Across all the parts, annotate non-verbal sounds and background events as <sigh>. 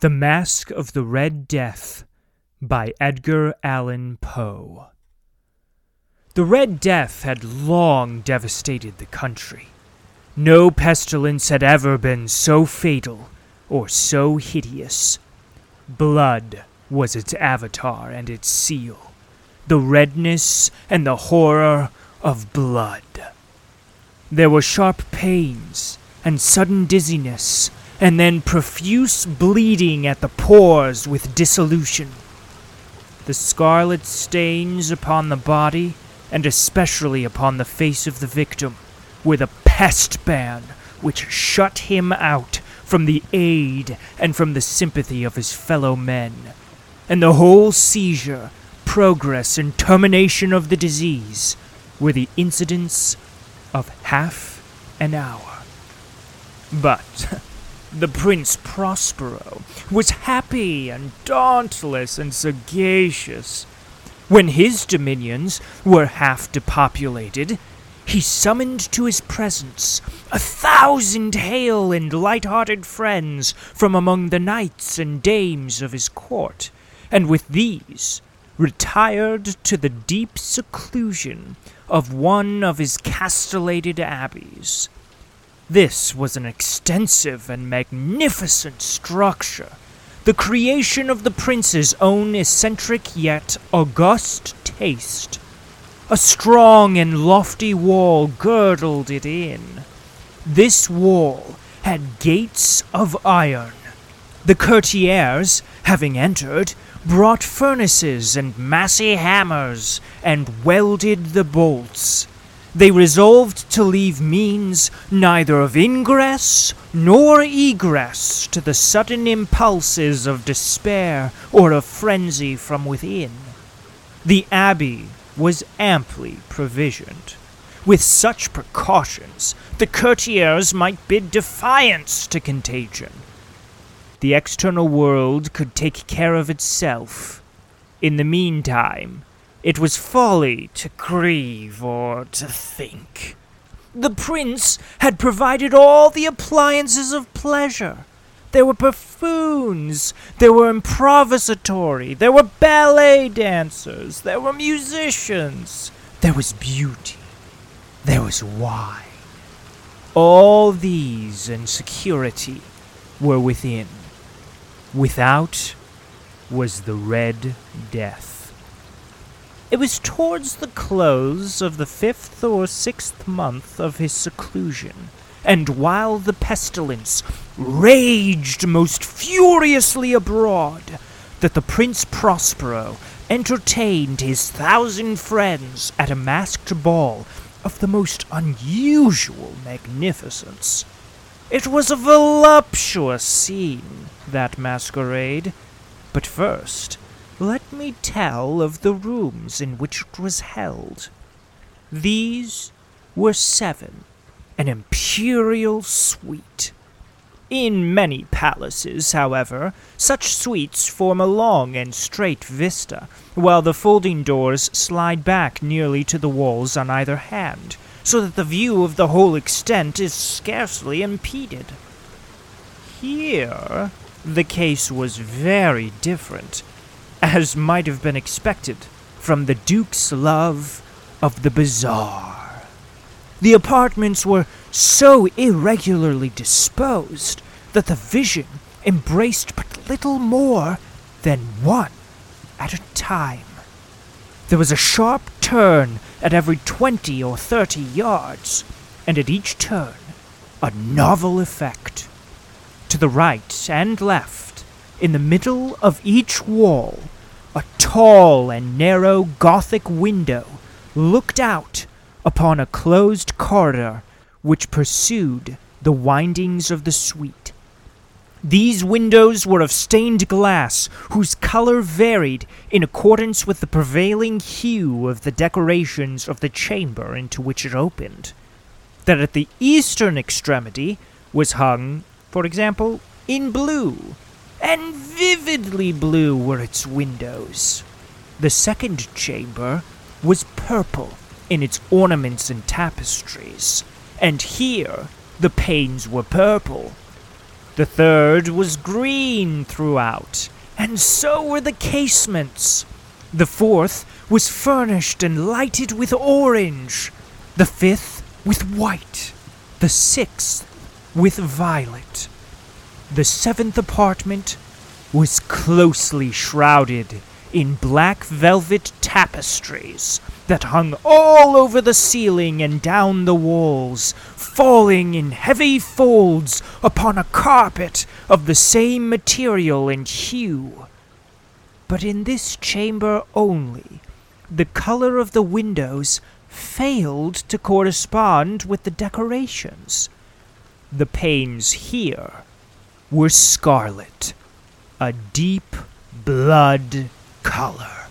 The Masque of the Red Death by Edgar Allan Poe. The Red Death had long devastated the country. No pestilence had ever been so fatal or so hideous. Blood was its avatar and its seal, the redness and the horror of blood. There were sharp pains and sudden dizziness and then profuse bleeding at the pores with dissolution. The scarlet stains upon the body, and especially upon the face of the victim, were the pest ban which shut him out from the aid and from the sympathy of his fellow men. And the whole seizure, progress, and termination of the disease were the incidents of half an hour. But <laughs> the Prince Prospero was happy and dauntless and sagacious. When his dominions were half depopulated, he summoned to his presence a thousand hale and light-hearted friends from among the knights and dames of his court, and with these retired to the deep seclusion of one of his castellated abbeys. This was an extensive and magnificent structure, the creation of the prince's own eccentric yet august taste. A strong and lofty wall girdled it in. This wall had gates of iron. The courtiers, having entered, brought furnaces and massy hammers and welded the bolts. They resolved to leave means neither of ingress nor egress to the sudden impulses of despair or of frenzy from within. The abbey was amply provisioned. With such precautions, the courtiers might bid defiance to contagion. The external world could take care of itself. In the meantime, it was folly to grieve or to think. The prince had provided all the appliances of pleasure. There were buffoons, there were improvisatori, there were ballet dancers, there were musicians, there was beauty, there was wine. All these and security were within. Without was the Red Death. It was towards the close of the fifth or sixth month of his seclusion, and while the pestilence raged most furiously abroad, that the Prince Prospero entertained his thousand friends at a masked ball of the most unusual magnificence. It was a voluptuous scene, that masquerade. But first, let me tell of the rooms in which it was held. These were seven, an imperial suite. In many palaces, however, such suites form a long and straight vista, while the folding doors slide back nearly to the walls on either hand, so that the view of the whole extent is scarcely impeded. Here, the case was very different as might have been expected from the Duke's love of the bizarre. The apartments were so irregularly disposed that the vision embraced but little more than one at a time. There was a sharp turn at every twenty or thirty yards, and at each turn a novel effect. To the right and left, in the middle of each wall, a tall and narrow Gothic window looked out upon a closed corridor which pursued the windings of the suite. These windows were of stained glass, whose color varied in accordance with the prevailing hue of the decorations of the chamber into which it opened. That at the eastern extremity was hung, for example, in blue, and vividly blue were its windows. The second chamber was purple in its ornaments and tapestries, and here the panes were purple. The third was green throughout, and so were the casements. The fourth was furnished and lighted with orange, the fifth with white, the sixth with violet. The seventh apartment was closely shrouded in black velvet tapestries that hung all over the ceiling and down the walls, falling in heavy folds upon a carpet of the same material and hue. But in this chamber only, the color of the windows failed to correspond with the decorations. The panes here were scarlet, a deep blood color.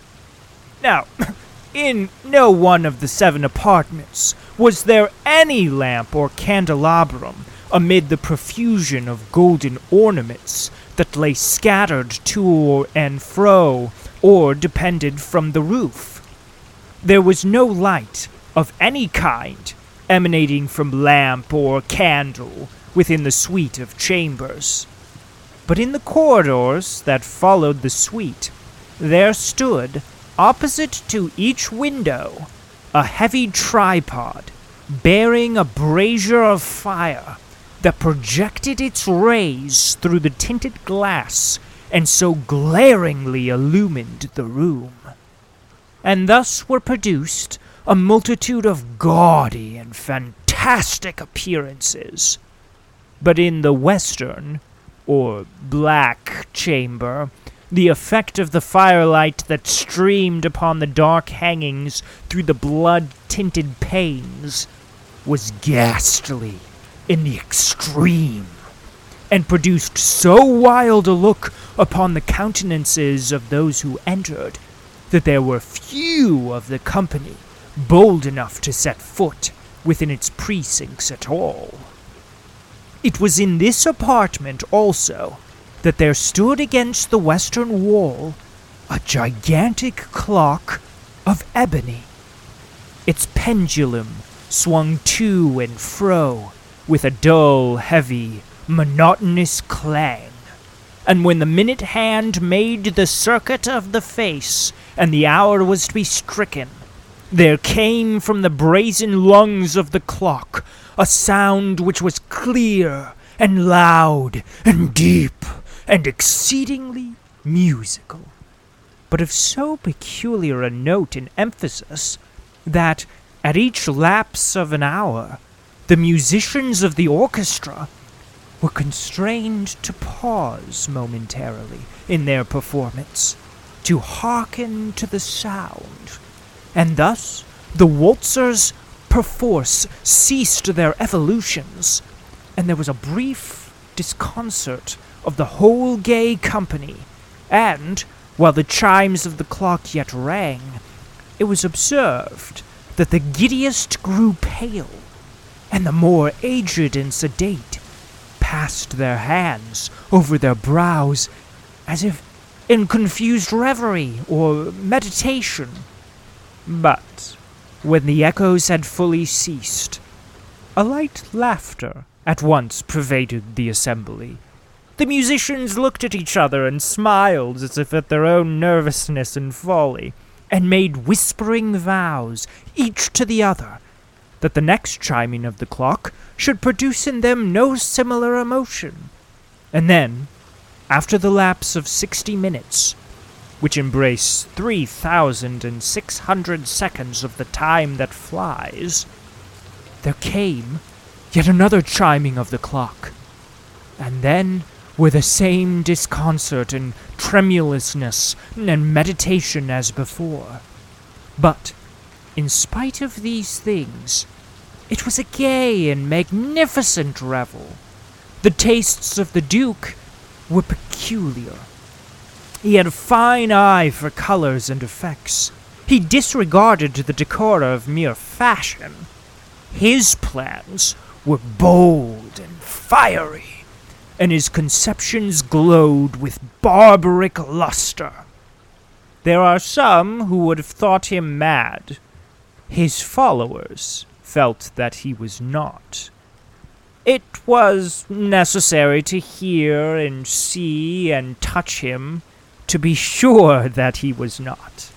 Now, <laughs> in no one of the seven apartments was there any lamp or candelabrum amid the profusion of golden ornaments that lay scattered to and fro or depended from the roof. There was no light of any kind emanating from lamp or candle within the suite of chambers. But in the corridors that followed the suite, there stood, opposite to each window, a heavy tripod bearing a brazier of fire that projected its rays through the tinted glass and so glaringly illumined the room. And thus were produced a multitude of gaudy and fantastic appearances. But in the western, or black chamber, the effect of the firelight that streamed upon the dark hangings through the blood tinted panes was ghastly in the extreme, and produced so wild a look upon the countenances of those who entered that there were few of the company bold enough to set foot within its precincts at all. It was in this apartment also that there stood against the western wall a gigantic clock of ebony. Its pendulum swung to and fro with a dull, heavy, monotonous clang. And when the minute hand made the circuit of the face, and the hour was to be stricken, there came from the brazen lungs of the clock a sound which was clear and loud and deep and exceedingly musical, but of so peculiar a note and emphasis that at each lapse of an hour the musicians of the orchestra were constrained to pause momentarily in their performance, to hearken to the sound, and thus the waltzers perforce ceased their evolutions, and there was a brief disconcert of the whole gay company, and, while the chimes of the clock yet rang, it was observed that the giddiest grew pale and the more aged and sedate passed their hands over their brows as if in confused reverie or meditation. But when the echoes had fully ceased, a light laughter at once pervaded the assembly. The musicians looked at each other and smiled as if at their own nervousness and folly, and made whispering vows, each to the other, that the next chiming of the clock should produce in them no similar emotion. And then, after the lapse of sixty minutes, which embrace three thousand and six hundred seconds of the time that flies, there came yet another chiming of the clock, and then were the same disconcert and tremulousness and meditation as before. But, in spite of these things, it was a gay and magnificent revel. The tastes of the Duke were peculiar. He had a fine eye for colors and effects. He disregarded the decora of mere fashion. His plans were bold and fiery, and his conceptions glowed with barbaric luster. There are some who would have thought him mad. His followers felt that he was not. It was necessary to hear and see and touch him to be sure that he was not.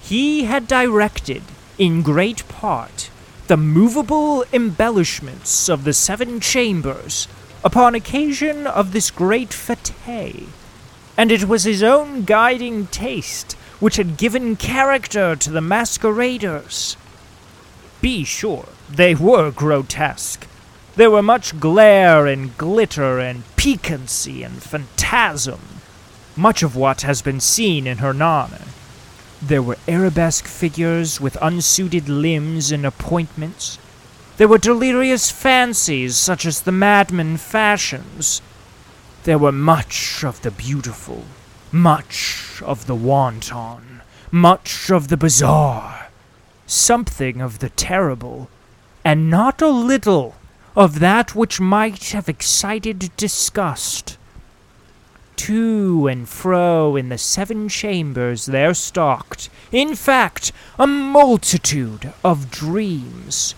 He had directed, in great part, the movable embellishments of the seven chambers upon occasion of this great fete, and it was his own guiding taste which had given character to the masqueraders. Be sure, they were grotesque. There were much glare and glitter and piquancy and phantasm, much of what has been seen in Hernani. There were arabesque figures with unsuited limbs and appointments. There were delirious fancies such as the madman fashions. There were much of the beautiful, much of the wanton, much of the bizarre, something of the terrible, and not a little of that which might have excited disgust. To and fro in the seven chambers there stalked, in fact, a multitude of dreams.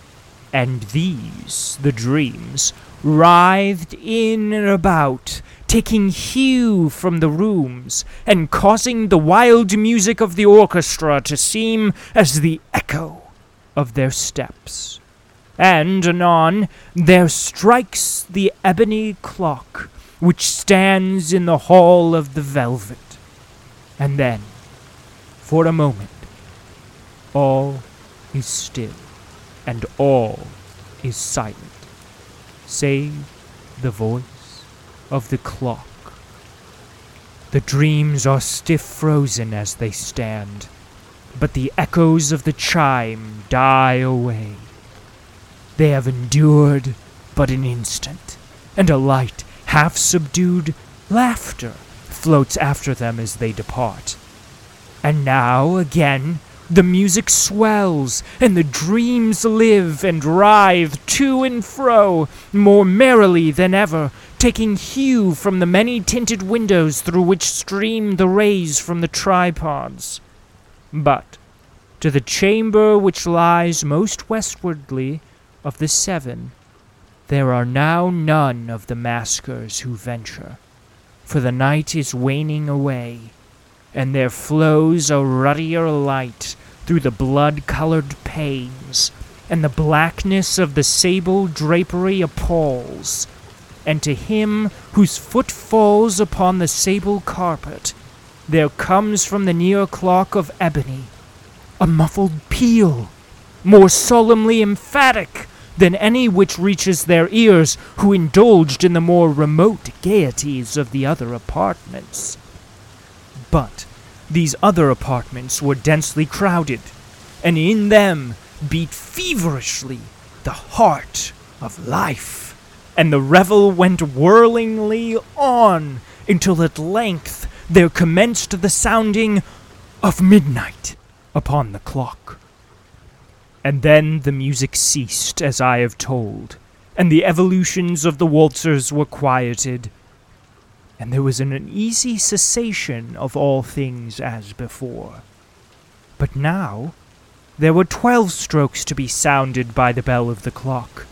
And these, the dreams, writhed in and about, taking hue from the rooms, and causing the wild music of the orchestra to seem as the echo of their steps. And anon there strikes the ebony clock which stands in the hall of the velvet. And then, for a moment, all is still, and all is silent, save the voice of the clock. The dreams are stiff frozen as they stand, but the echoes of the chime die away. They have endured but an instant, and a light half subdued laughter floats after them as they depart. And now, again, the music swells, and the dreams live and writhe to and fro more merrily than ever, taking hue from the many tinted windows through which stream the rays from the tripods. But to the chamber which lies most westwardly of the seven, there are now none of the maskers who venture, for the night is waning away, and there flows a ruddier light through the blood colored panes, and the blackness of the sable drapery appalls. And to him whose foot falls upon the sable carpet, there comes from the near clock of ebony a muffled peal, more solemnly emphatic than any which reaches their ears who indulged in the more remote gaieties of the other apartments. But these other apartments were densely crowded, and in them beat feverishly the heart of life, and the revel went whirlingly on until at length there commenced the sounding of midnight upon the clock. And then the music ceased, as I have told, and the evolutions of the waltzers were quieted, and there was an uneasy cessation of all things as before. But now there were twelve strokes to be sounded by the bell of the clock,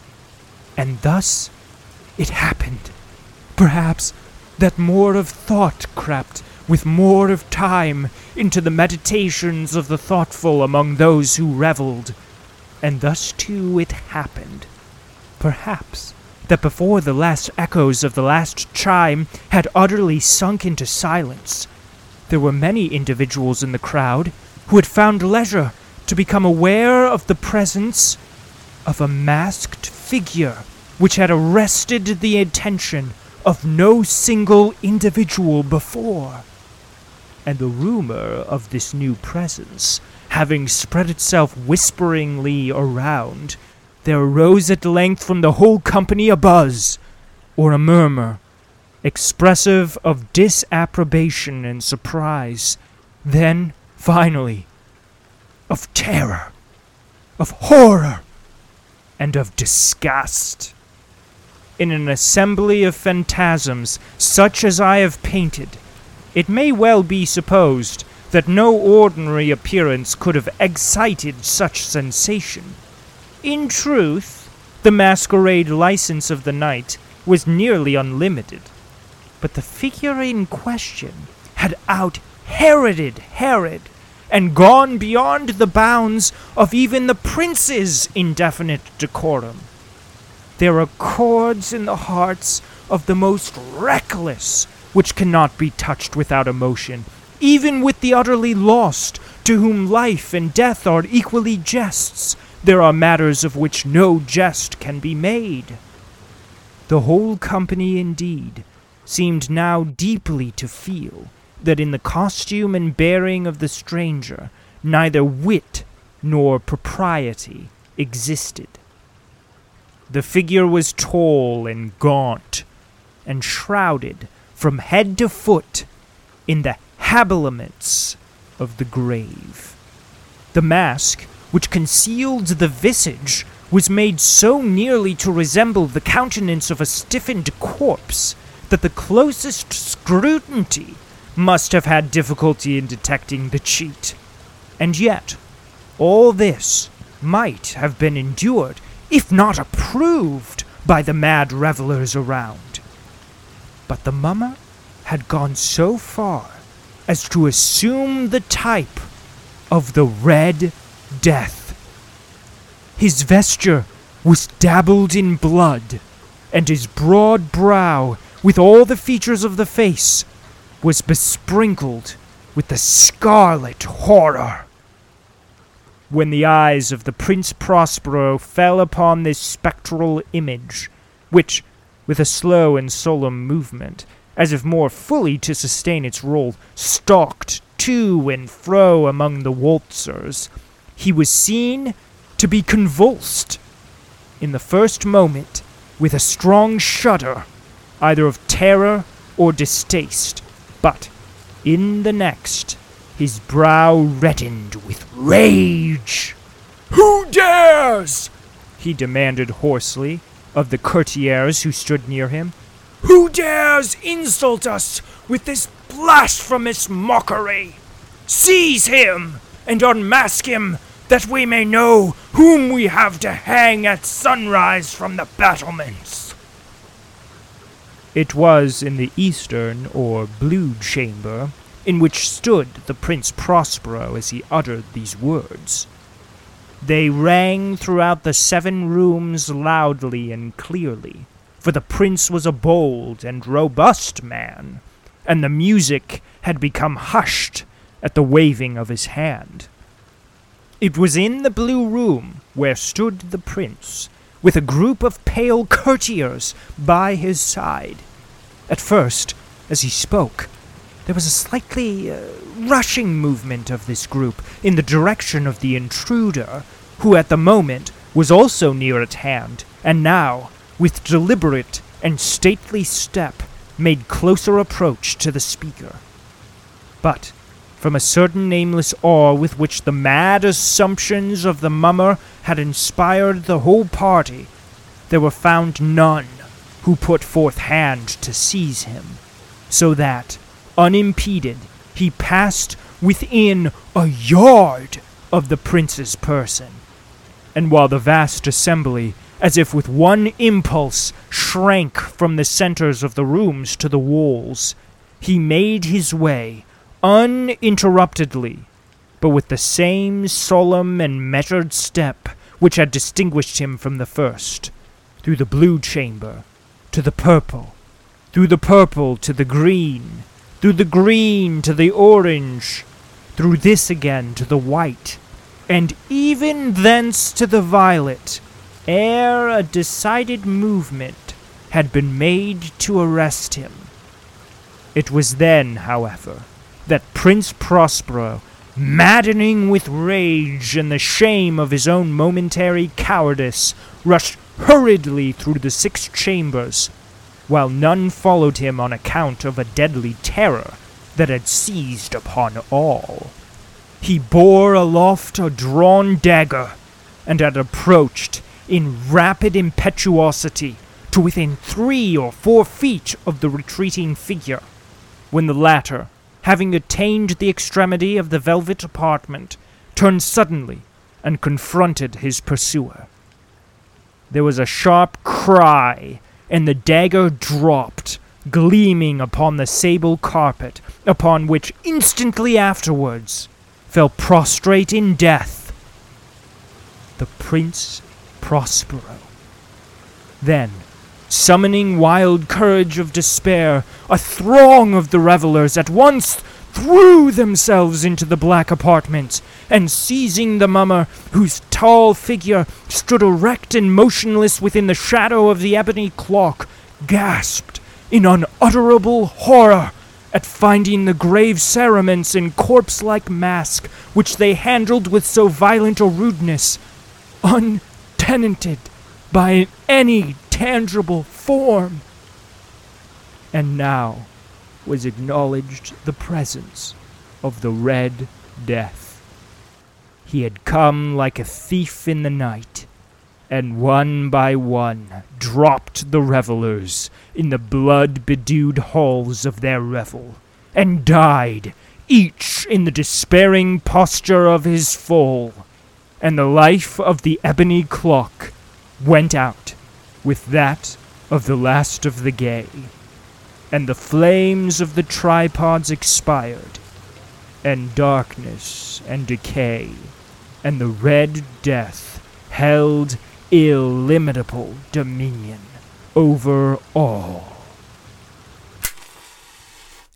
and thus it happened, perhaps, that more of thought crept with more of time into the meditations of the thoughtful among those who revelled and thus too it happened, perhaps, that before the last echoes of the last chime had utterly sunk into silence, there were many individuals in the crowd who had found leisure to become aware of the presence of a masked figure which had arrested the attention of no single individual before. And the rumor of this new presence having spread itself whisperingly around, there arose at length from the whole company a buzz, or a murmur, expressive of disapprobation and surprise, then, finally, of terror, of horror, and of disgust. In an assembly of phantasms such as I have painted, it may well be supposed that no ordinary appearance could have excited such sensation. In truth, The masquerade license of the night was nearly unlimited, but the figure in question had out Heroded Herod and gone beyond the bounds of even the prince's indefinite decorum. There are chords in the hearts of the most reckless which cannot be touched without emotion, even with the utterly lost, to whom life and death are equally jests. There are matters of which no jest can be made. The whole company, indeed, seemed now deeply to feel that in the costume and bearing of the stranger neither wit nor propriety existed. The figure was tall and gaunt, and shrouded from head to foot in the habiliments of the grave. The mask, which concealed the visage, was made so nearly to resemble the countenance of a stiffened corpse that the closest scrutiny must have had difficulty in detecting the cheat. And yet, all this might have been endured, if not approved, by the mad revelers around. But the mummer had gone so far as to assume the type of the Red Death. His vesture was dabbled in blood, and his broad brow, with all the features of the face, was besprinkled with the scarlet horror. When the eyes of the Prince Prospero fell upon this spectral image, which, with a slow and solemn movement, as if more fully to sustain its role, stalked to and fro among the waltzers, he was seen to be convulsed, in the first moment, with a strong shudder, either of terror or distaste, but in the next, his brow reddened with rage. Who dares? he demanded hoarsely of the courtiers who stood near him. Who dares insult us with this blasphemous mockery? Seize him and unmask him that we may know whom we have to hang at sunrise from the battlements. It was in the eastern or blue chamber in which stood the Prince Prospero as he uttered these words. They rang throughout the seven rooms loudly and clearly, for the prince was a bold and robust man, and the music had become hushed at the waving of his hand. It was in the blue room where stood the prince, with a group of pale courtiers by his side. At first, as he spoke, there was a slightly uh, rushing movement of this group in the direction of the intruder, who at the moment was also near at hand, and now, with deliberate and stately step, made closer approach to the speaker. But from a certain nameless awe with which the mad assumptions of the mummer had inspired the whole party, there were found none who put forth hand to seize him, so that, unimpeded, he passed within a yard of the prince's person. And while the vast assembly, as if with one impulse, shrank from the centers of the rooms to the walls, he made his way uninterruptedly, but with the same solemn and measured step which had distinguished him from the first, through the blue chamber to the purple, through the purple to the green, through the green to the orange, through this again to the white, and even thence to the violet, ere a decided movement had been made to arrest him. It was then, however, that Prince Prospero, maddening with rage and the shame of his own momentary cowardice, rushed hurriedly through the six chambers, while none followed him on account of a deadly terror that had seized upon all. He bore aloft a drawn dagger, and had approached in rapid impetuosity to within three or four feet of the retreating figure, when the latter, having attained the extremity of the velvet apartment, turned suddenly and confronted his pursuer. there was a sharp cry, and the dagger dropped, gleaming upon the sable carpet, upon which instantly afterwards fell prostrate in death the Prince Prospero. Then, summoning wild courage of despair, a throng of the revelers at once threw themselves into the black apartment, and seizing the mummer, whose tall figure stood erect and motionless within the shadow of the ebony clock, gasped in unutterable horror at finding the grave cerements and corpse like mask which they handled with so violent a rudeness, untenanted by any tangible form. And now was acknowledged the presence of the Red Death. He had come like a thief in the night, and one by one dropped the revelers in the blood bedewed halls of their revel, and died, each in the despairing posture of his fall, and the life of the ebony clock went out with that of the last of the gay, and the flames of the tripods expired, and darkness and decay and the Red Death held illimitable dominion over all.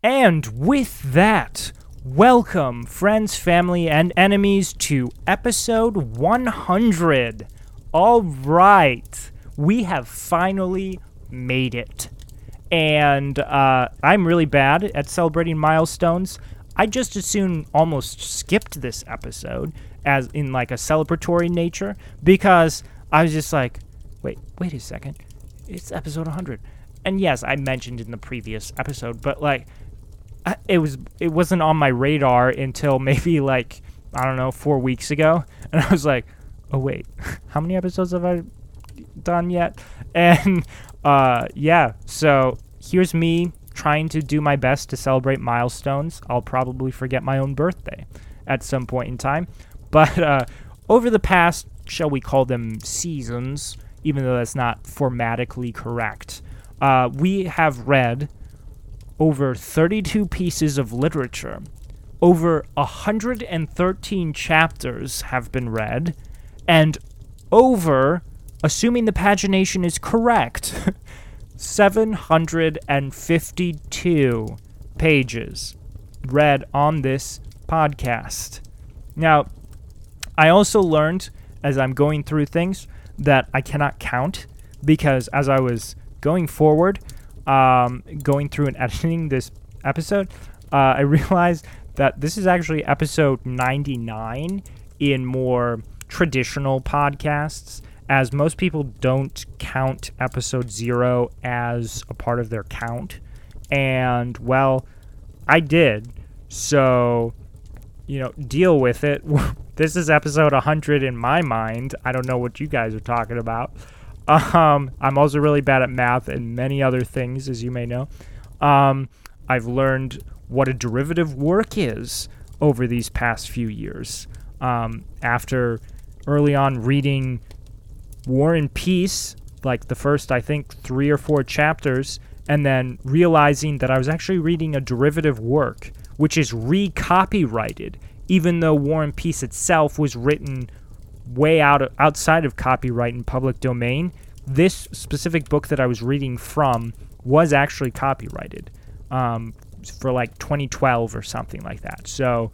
And with that, welcome, friends, family, and enemies, to episode 100. All right, we have finally made it. And uh, I'm really bad at celebrating milestones. I just as soon almost skipped this episode as in like a celebratory nature because I was just like, wait, wait a second, it's episode 100, and yes, I mentioned in the previous episode, but like, it was it wasn't on my radar until maybe <laughs> like I don't know four weeks ago, <laughs> and I was like, oh wait, <laughs> how many episodes have I done yet? And uh, yeah, so here's me trying to do my best to celebrate milestones. I'll probably forget my own birthday at some point in time. But uh, over the past, shall we call them seasons, even though that's not formatically correct, uh, we have read over 32 pieces of literature. Over 113 chapters have been read, and over, assuming the pagination is correct, <laughs> 752 pages read on this podcast. Now, I also learned as I'm going through things that I cannot count because as I was going forward, um, going through and editing this episode, uh, I <laughs> realized that this is actually episode 99 in more traditional podcasts, as most people don't count episode zero as a part of their count. And, well, I did. So, you know, deal with it. <laughs> This is episode 100 in my mind. I don't know what you guys are talking about. Um, I'm also really bad at math and many other things, as you may know. Um, I've learned what a derivative work is over these past few years. Um, after early on reading War and Peace, like the first, I think, three or four chapters, and then realizing that I was actually reading a derivative work, which is recopyrighted even though War and Peace itself was written way out of, outside of copyright and public domain, this specific book that I was reading from was actually copyrighted um, for like 2012 or something like that. So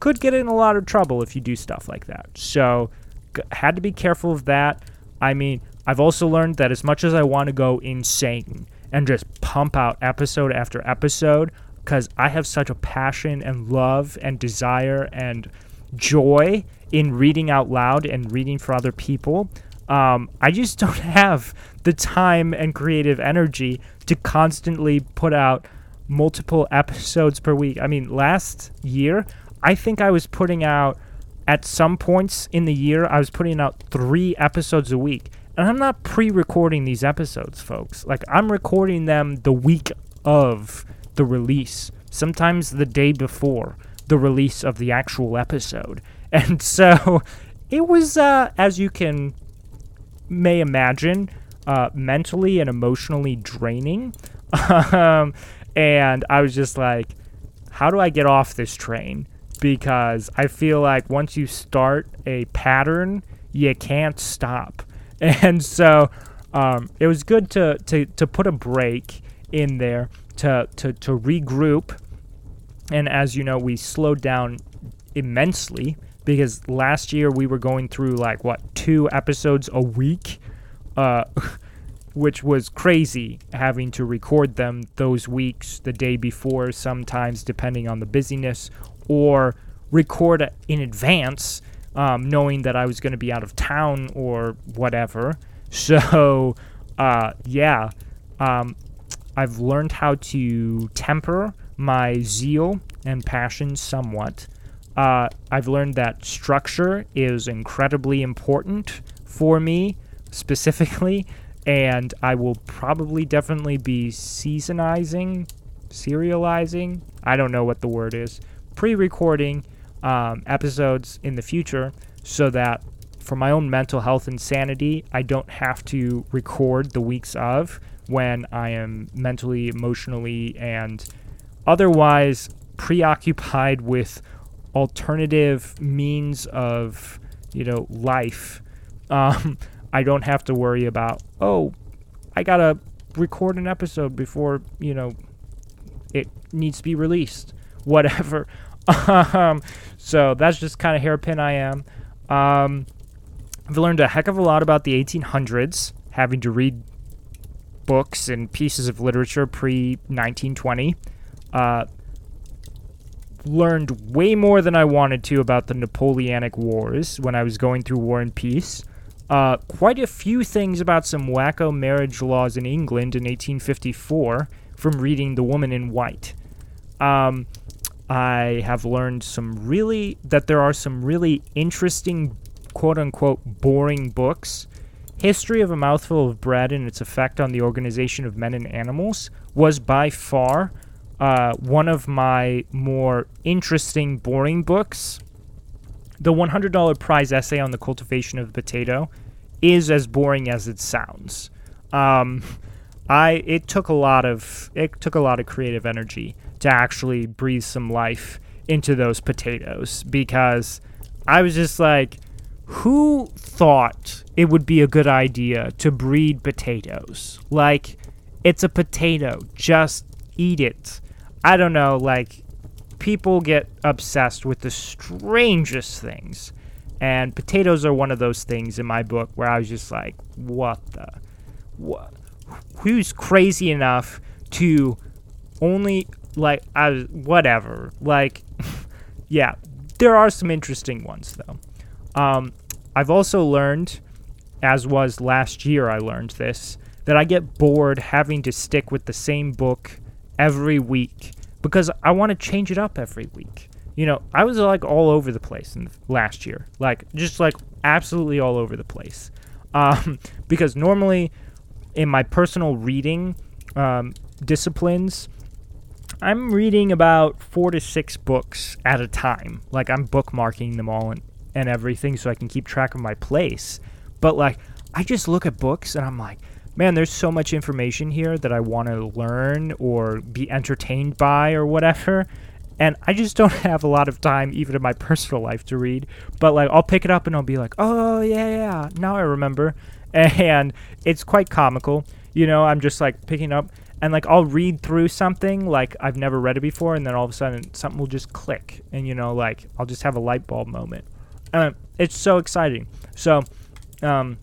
could get in a lot of trouble if you do stuff like that. So g- had to be careful of that. I mean, I've also learned that as much as I want to go insane and just pump out episode after episode, because I have such a passion and love and desire and joy in reading out loud and reading for other people. Um, I just <laughs> don't have the time and creative energy to constantly put out multiple episodes per week. I mean, last year, I think I was putting out, at some points in the year, I was putting out three episodes a week. And I'm not pre recording these episodes, folks. Like, I'm recording them the week of the release, sometimes the day before the release of the actual episode. And so it was, uh, as you can may imagine, uh, mentally and emotionally draining. um, and I was just like, how do I get off this train? Because I feel like once you start a pattern, you can't stop. <laughs> And so um, it was good to, to, to put a break in there to, to, to regroup. And as you know, we slowed down immensely because last year we were going through like what two episodes a week? Uh, <laughs> which was crazy having to record them those weeks the day before sometimes depending on the busyness or record in advance um, knowing that i was going to be out of town or whatever. <laughs> So uh, yeah um, i've learned how to temper my zeal and passion somewhat uh, I've learned that structure is incredibly important for me specifically, and I will probably definitely be seasonizing, serializing, I don't know what the word is, pre recording um, episodes in the future so that for my own mental health and sanity, I don't have to record the weeks of when I am mentally, emotionally, and otherwise preoccupied with alternative means of you know life um, <laughs> i don't have to worry about oh i gotta record an episode before you know it needs to be released <laughs> whatever. Um, so that's just kind of hairpin i am. Um, i've learned a heck of a lot about the 1800s having to read books and pieces of literature pre 1920 uh, learned way more than I wanted to about the Napoleonic Wars when I was going through War and Peace. Uh, quite a few things about some wacko marriage laws in England in 1854 from reading The Woman in White. Um, I have learned some really, that there are some really interesting, quote unquote, boring books. History of a Mouthful of Bread and its effect on the organization of men and animals was by far uh, one of my more interesting, boring books. The $100 prize essay on the cultivation of the potato is as boring as it sounds. Um, I it took a lot of it took a lot of creative energy to actually breathe some life into those potatoes because I was just like, who thought it would be a good idea to breed potatoes? Like, it's a potato, just eat it. I don't know, like people get obsessed with the strangest things. And potatoes are one of those things in my book where I was just like, what the what who's crazy enough to only like I whatever. Like <laughs> yeah, there are some interesting ones though. Um, I've also learned, as was last year, I learned this, that I get bored having to stick with the same book every week because I want to change it up every week. You know, I was like all over the place in last year, like just like absolutely all over the place. <laughs> Um, because normally in my personal reading um, disciplines, I'm reading about four to six books at a time. Like I'm bookmarking them all and, and everything so I can keep track of my place. But like I just look at books and I'm like, man, there's so much information here that I want to learn or be entertained by or whatever. And I just don't <laughs> have a lot of time, even in my personal life, to read. But like, I'll pick it up and I'll be like, oh yeah, yeah, now I remember. <laughs> And it's quite comical. You know, I'm just like picking up and like I'll read through something like I've never read it before, and then all of a sudden something will just click, and you know, like I'll just have a light bulb moment. It's so exciting. So, um,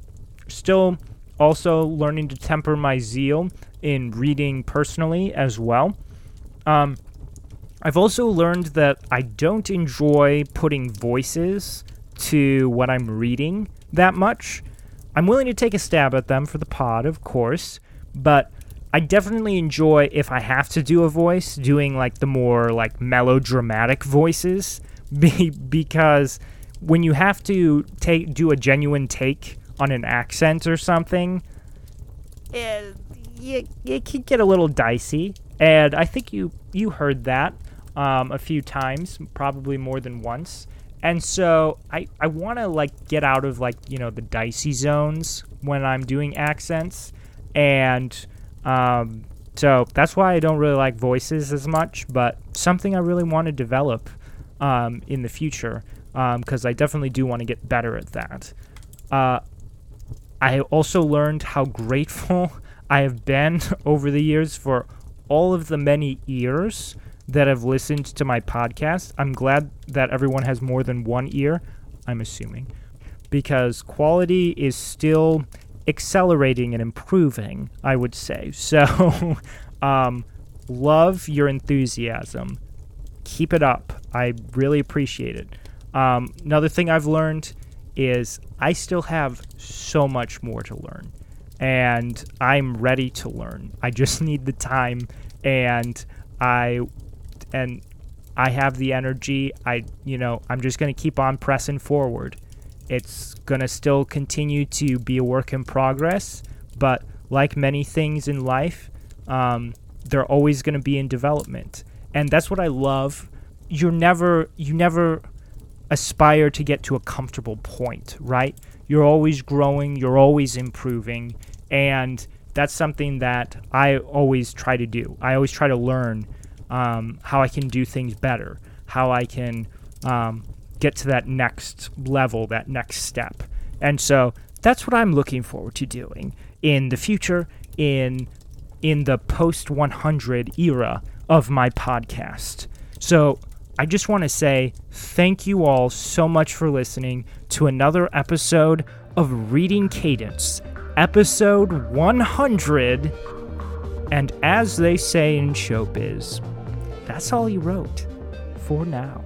still also learning to temper my zeal in reading personally as well. Um, I've also learned that I don't enjoy putting voices to what I'm reading that much. I'm willing to take a stab at them for the pod, of course, but I definitely enjoy if I have to do a voice, doing like the more like melodramatic voices, <laughs> be- because when you have to take do a genuine take on an accent or something, it, it, it can get a little dicey. And I think you you heard that um, a few times, probably more than once. and so I, I want to like get out of like you know the dicey zones when I'm doing accents, and um, so that's why I don't really like voices as much. But something I really want to develop um, in the future because um, I definitely do want to get better at that. Uh, I also learned how grateful <laughs> I have been <laughs> over the years for all of the many ears that have listened to my podcast. I'm glad that everyone has more than one ear, I'm assuming, because quality is still accelerating and improving, I would say. <laughs> So, um, love your enthusiasm. Keep it up. I really appreciate it. Um, another thing I've learned is I still have so much more to learn, and I'm ready to learn. I just <laughs> need the time, and I and I have the energy. I you know I'm just gonna keep on pressing forward. It's gonna still continue to be a work in progress, but like many things in life, um, they're always gonna be in development, and that's what I love. You're never you never aspire to get to a comfortable point, right? You're always growing, you're always improving, and that's something that I always try to do. I always try to learn um, how I can do things better, how I can um, get to that next level, that next step. And so that's what I'm looking forward to doing in the future, in in the post 100 era of my podcast. So I just want to say thank you all so much for listening to another episode of Reading Cadence, episode 100. And as they say in showbiz, that's all he wrote for now.